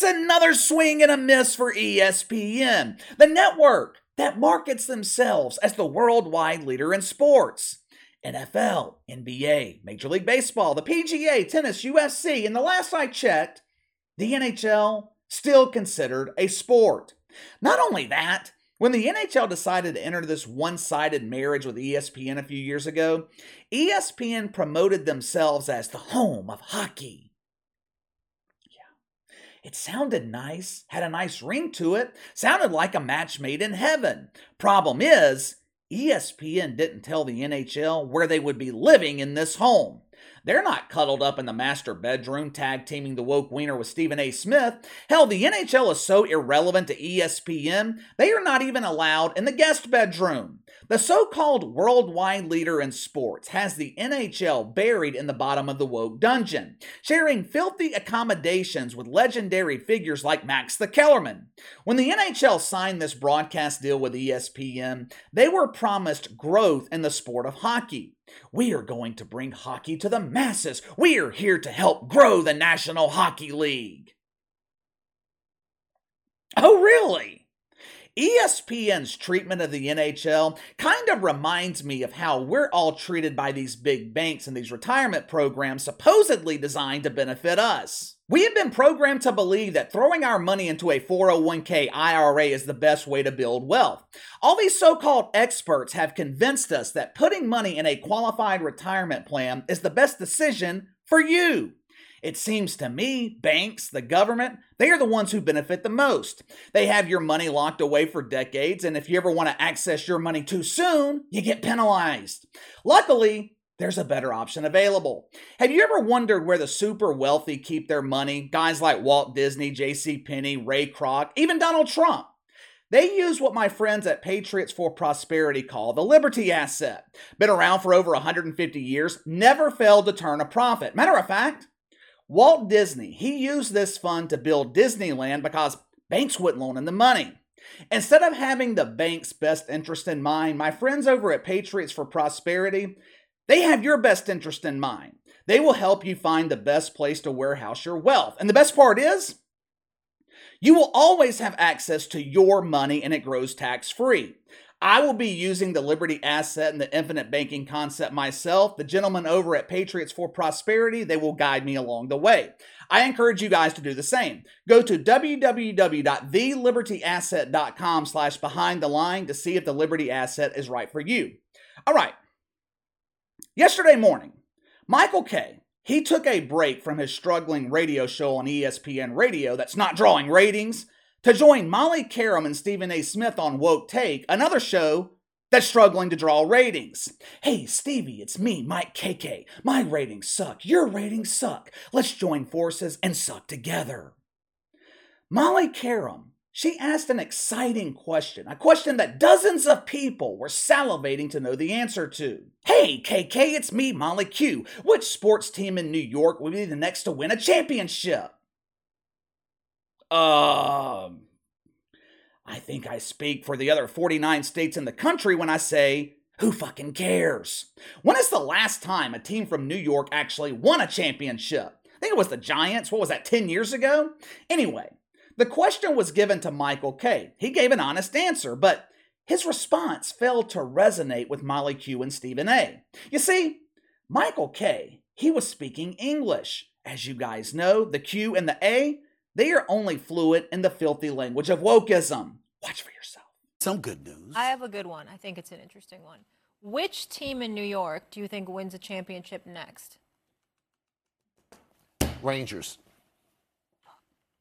it's another swing and a miss for ESPN, the network that markets themselves as the worldwide leader in sports. NFL, NBA, Major League Baseball, the PGA, tennis, UFC, and the last I checked, the NHL still considered a sport. Not only that, when the NHL decided to enter this one sided marriage with ESPN a few years ago, ESPN promoted themselves as the home of hockey. It sounded nice, had a nice ring to it, sounded like a match made in heaven. Problem is, ESPN didn't tell the NHL where they would be living in this home. They're not cuddled up in the master bedroom, tag teaming the woke wiener with Stephen A. Smith. Hell, the NHL is so irrelevant to ESPN, they are not even allowed in the guest bedroom. The so called worldwide leader in sports has the NHL buried in the bottom of the woke dungeon, sharing filthy accommodations with legendary figures like Max the Kellerman. When the NHL signed this broadcast deal with ESPN, they were promised growth in the sport of hockey. We are going to bring hockey to the masses. We are here to help grow the National Hockey League. Oh, really? ESPN's treatment of the NHL kind of reminds me of how we're all treated by these big banks and these retirement programs supposedly designed to benefit us. We have been programmed to believe that throwing our money into a 401k IRA is the best way to build wealth. All these so called experts have convinced us that putting money in a qualified retirement plan is the best decision for you. It seems to me, banks, the government, they are the ones who benefit the most. They have your money locked away for decades, and if you ever want to access your money too soon, you get penalized. Luckily, there's a better option available. Have you ever wondered where the super wealthy keep their money? Guys like Walt Disney, J.C. Penney, Ray Kroc, even Donald Trump. They use what my friends at Patriots for Prosperity call the Liberty Asset. Been around for over 150 years, never failed to turn a profit. Matter of fact, Walt Disney, he used this fund to build Disneyland because banks wouldn't loan him the money. Instead of having the bank's best interest in mind, my friends over at Patriots for Prosperity, they have your best interest in mind. They will help you find the best place to warehouse your wealth. And the best part is, you will always have access to your money and it grows tax free. I will be using the Liberty asset and the infinite banking concept myself. The gentlemen over at Patriots for Prosperity, they will guide me along the way. I encourage you guys to do the same. Go to www.thelibertyasset.com slash behind the line to see if the Liberty asset is right for you. All right. Yesterday morning, Michael Kay. he took a break from his struggling radio show on ESPN Radio that's not drawing ratings to join Molly Qerim and Stephen A. Smith on Woke Take, another show that's struggling to draw ratings. Hey, Stevie, it's me, Mike KK. My ratings suck. Your ratings suck. Let's join forces and suck together. Molly Qerim, she asked an exciting question, a question that dozens of people were salivating to know the answer to. Hey, KK, it's me, Molly Q. Which sports team in New York will be the next to win a championship? Um, I think I speak for the other 49 states in the country when I say, who fucking cares? When is the last time a team from New York actually won a championship? I think it was the Giants. What was that, 10 years ago? Anyway, the question was given to Michael Kay. He gave an honest answer, but his response failed to resonate with Molly Q and Stephen A. You see, Michael Kay, he was speaking English. As you guys know, the Q and the A, they are only fluent in the filthy language of wokeism. Watch for yourself. Some good news. I have a good one. I think it's an interesting one. Which team in New York do you think wins a championship next? Rangers.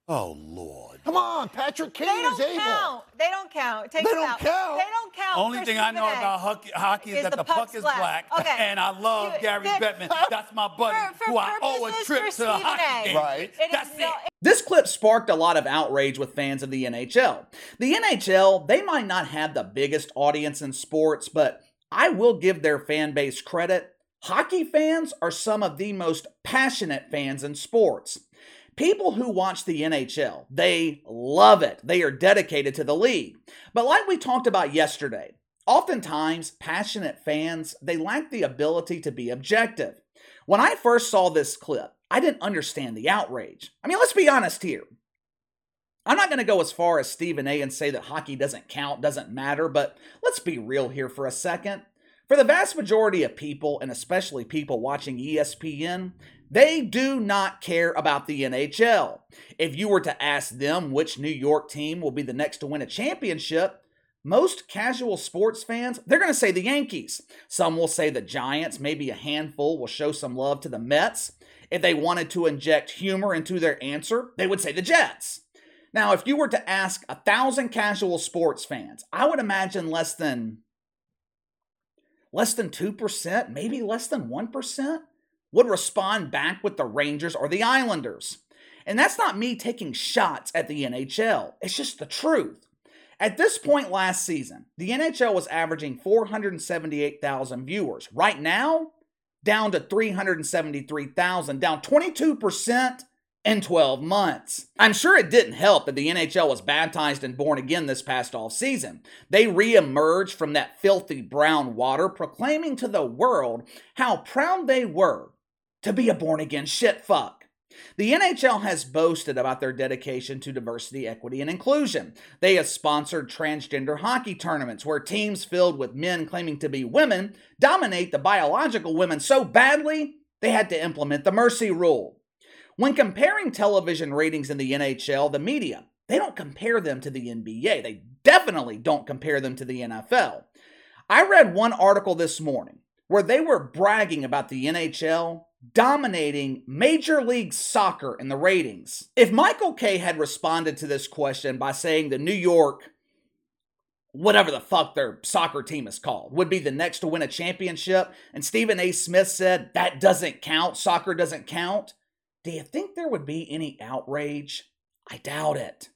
Oh Lord! Come on, Patrick Kane They is don't able. count. They don't count. Take They them don't out. count. They don't count. Only thing I know A. about hockey, hockey is, Is that the the, puck is black. black. Okay. And I love You- Gary then- Bettman. That's my buddy For- for who I owe a trip to a hockey A. game. Right. It is That's no- it. This clip sparked a lot of outrage with fans of the NHL. The NHL, they might not have the biggest audience in sports, but I will give their fan base credit. Hockey fans are some of the most passionate fans in sports. People who watch the NHL, they love it. They are dedicated to the league. But like we talked about yesterday, oftentimes passionate fans, they lack the ability to be objective. When I first saw this clip, I didn't understand the outrage. I mean, let's be honest here. I'm not going to go as far as Stephen A and say that hockey doesn't count, doesn't matter, but let's be real here for a second. For the vast majority of people, and especially people watching ESPN, they do not care about the NHL. If you were to ask them which New York team will be the next to win a championship, most casual sports fans, they're going to say the Yankees. Some will say the Giants, maybe a handful will show some love to the Mets. If they wanted to inject humor into their answer, they would say the Jets. Now, if you were to ask a thousand casual sports fans, I would imagine less than less than 2%, maybe less than 1%, would respond back with the Rangers or the Islanders. And that's not me taking shots at the NHL, it's just the truth. At this point last season, the NHL was averaging 478,000 viewers. Right now, down to 373,000, down 22% in 12 months. I'm sure it didn't help that the NHL was baptized and born again this past off season. They re-emerged from that filthy brown water, proclaiming to the world how proud they were to be a born again shit fuck. The NHL has boasted about their dedication to diversity, equity, and inclusion. They have sponsored transgender hockey tournaments where teams filled with men claiming to be women dominate the biological women so badly they had to implement the mercy rule. When comparing television ratings in the NHL, the media, they don't compare them to the NBA. They definitely don't compare them to the NFL. I read one article this morning where they were bragging about the NHL dominating Major League Soccer in the ratings. If Michael Kay had responded to this question by saying the New York, whatever the fuck their soccer team is called, would be the next to win a championship, and Stephen A. Smith said that doesn't count, soccer doesn't count, do you think there would be any outrage? I doubt it.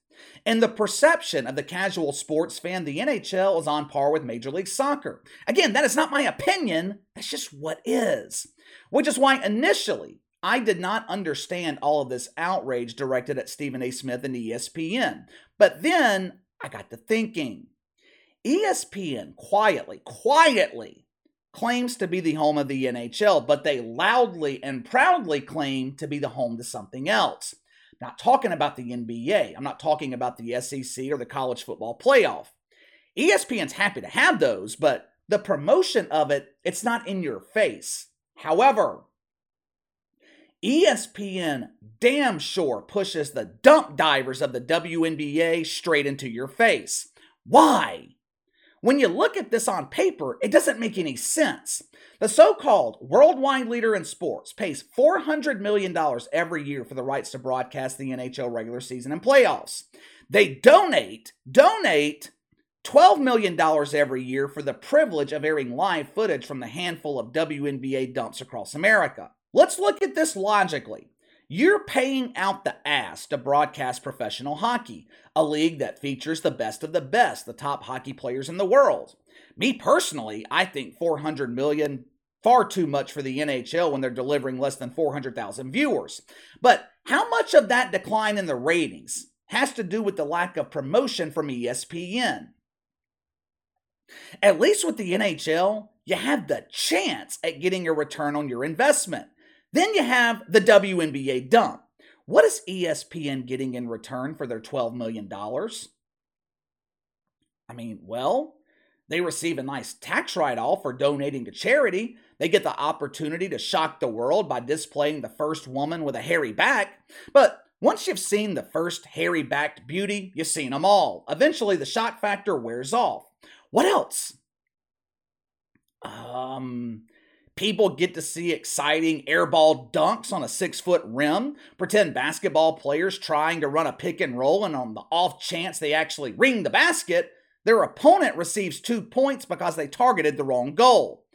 In the perception of the casual sports fan, the NHL is on par with Major League Soccer. Again, that is not my opinion, that's just what is. Which is why initially I did not understand all of this outrage directed at Stephen A. Smith and ESPN. But then I got to thinking. ESPN quietly, quietly claims to be the home of the NHL, but they loudly and proudly claim to be the home to something else. I'm not talking about the NBA. I'm not talking about the SEC or the college football playoff. ESPN's happy to have those, but the promotion of it, it's not in your face. However, ESPN damn sure pushes the dump divers of the WNBA straight into your face. Why? When you look at this on paper, it doesn't make any sense. The so called worldwide leader in sports pays $400 million every year for the rights to broadcast the NHL regular season and playoffs. They donate, donate $12 million every year for the privilege of airing live footage from the handful of WNBA dumps across America. Let's look at this logically. You're paying out the ass to broadcast professional hockey, a league that features the best of the best, the top hockey players in the world. Me personally, I think 400 million far too much for the NHL when they're delivering less than 400,000 viewers. But how much of that decline in the ratings has to do with the lack of promotion from ESPN? At least with the NHL, you have the chance at getting a return on your investment. Then you have the WNBA dump. What is ESPN getting in return for their $12 million? I mean, well, they receive a nice tax write off for donating to charity. They get the opportunity to shock the world by displaying the first woman with a hairy back. But once you've seen the first hairy backed beauty, you've seen them all. Eventually, the shock factor wears off. What else? Um, People get to see exciting airball dunks on a six foot rim, pretend basketball players trying to run a pick and roll, and on the off chance they actually ring the basket, their opponent receives two points because they targeted the wrong goal.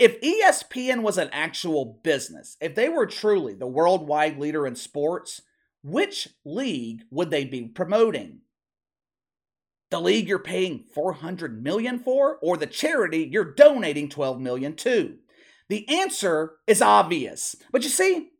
If ESPN was an actual business, if they were truly the worldwide leader in sports, which league would they be promoting? The league you're paying 400 million for or the charity you're donating 12 million to? The answer is obvious. But you see,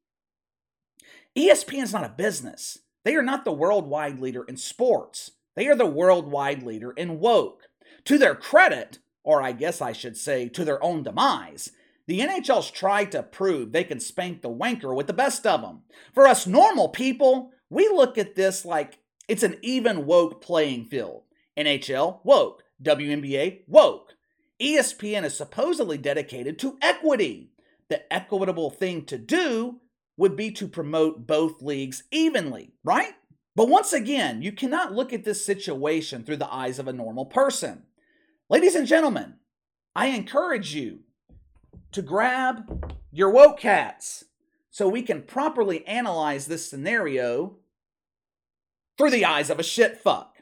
ESPN is not a business. They are not the worldwide leader in sports. They are the worldwide leader in woke. To their credit, or I guess I should say to their own demise, the NHL's tried to prove they can spank the wanker with the best of them. For us normal people, we look at this like It's an even woke playing field. NHL, woke. WNBA, woke. ESPN is supposedly dedicated to equity. The equitable thing to do would be to promote both leagues evenly, right? But once again, you cannot look at this situation through the eyes of a normal person. Ladies and gentlemen, I encourage you to grab your woke cats so we can properly analyze this scenario through the eyes of a shit fuck.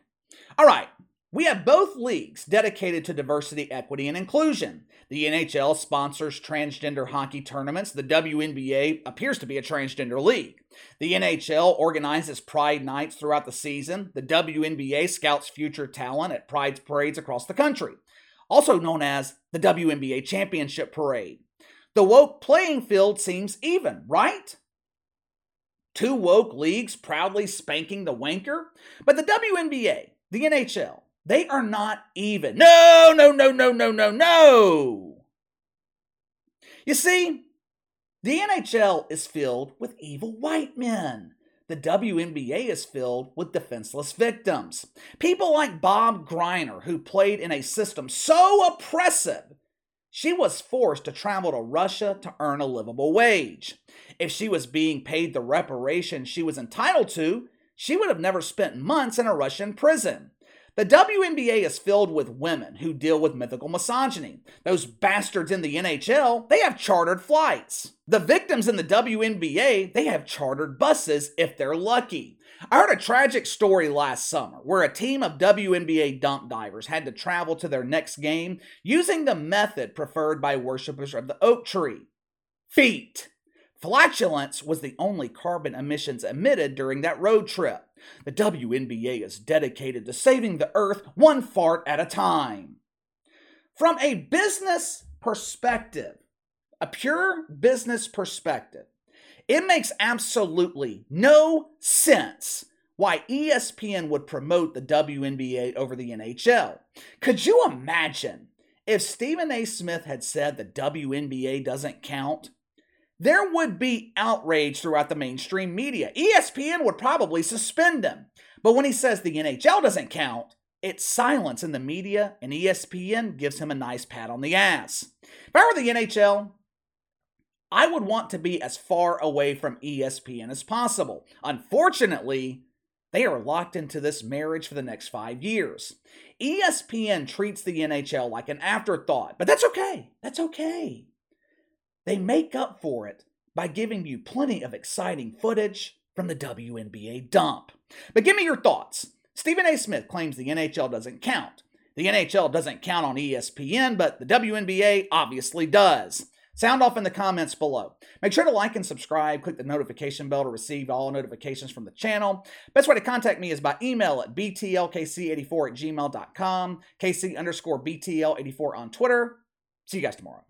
All right, we have both leagues dedicated to diversity, equity, and inclusion. The NHL sponsors transgender hockey tournaments. The WNBA appears to be a transgender league. The NHL organizes pride nights throughout the season. The WNBA scouts future talent at pride parades across the country, also known as the WNBA Championship Parade. The woke playing field seems even, right? Two woke leagues proudly spanking the wanker, but the WNBA, the NHL, they are not even. No, no, no, no, no, no, no. You see, the NHL is filled with evil white men. The WNBA is filled with defenseless victims. People like Bob Griner, who played in a system so oppressive she was forced to travel to Russia to earn a livable wage. If she was being paid the reparations she was entitled to, she would have never spent months in a Russian prison. The WNBA is filled with women who deal with mythical misogyny. Those bastards in the NHL, they have chartered flights. The victims in the WNBA, they have chartered buses if they're lucky. I heard a tragic story last summer where a team of WNBA dunk divers had to travel to their next game using the method preferred by worshippers of the oak tree feet. Flatulence was the only carbon emissions emitted during that road trip. The WNBA is dedicated to saving the earth one fart at a time. From a business perspective, a pure business perspective, it makes absolutely no sense why ESPN would promote the WNBA over the NHL. Could you imagine if Stephen A. Smith had said the WNBA doesn't count? There would be outrage throughout the mainstream media. ESPN would probably suspend him. But when he says the NHL doesn't count, it's silence in the media, and ESPN gives him a nice pat on the ass. If I were the NHL, I would want to be as far away from ESPN as possible. Unfortunately, they are locked into this marriage for the next five years. ESPN treats the NHL like an afterthought, but that's okay. That's okay. They make up for it by giving you plenty of exciting footage from the WNBA dump. But give me your thoughts. Stephen A. Smith claims the NHL doesn't count. The NHL doesn't count on ESPN, but the WNBA obviously does. Sound off in the comments below. Make sure to like and subscribe. Click the notification bell to receive all notifications from the channel. Best way to contact me is by email at btlkc84 at gmail.com, kc underscore btl84 on Twitter. See you guys tomorrow.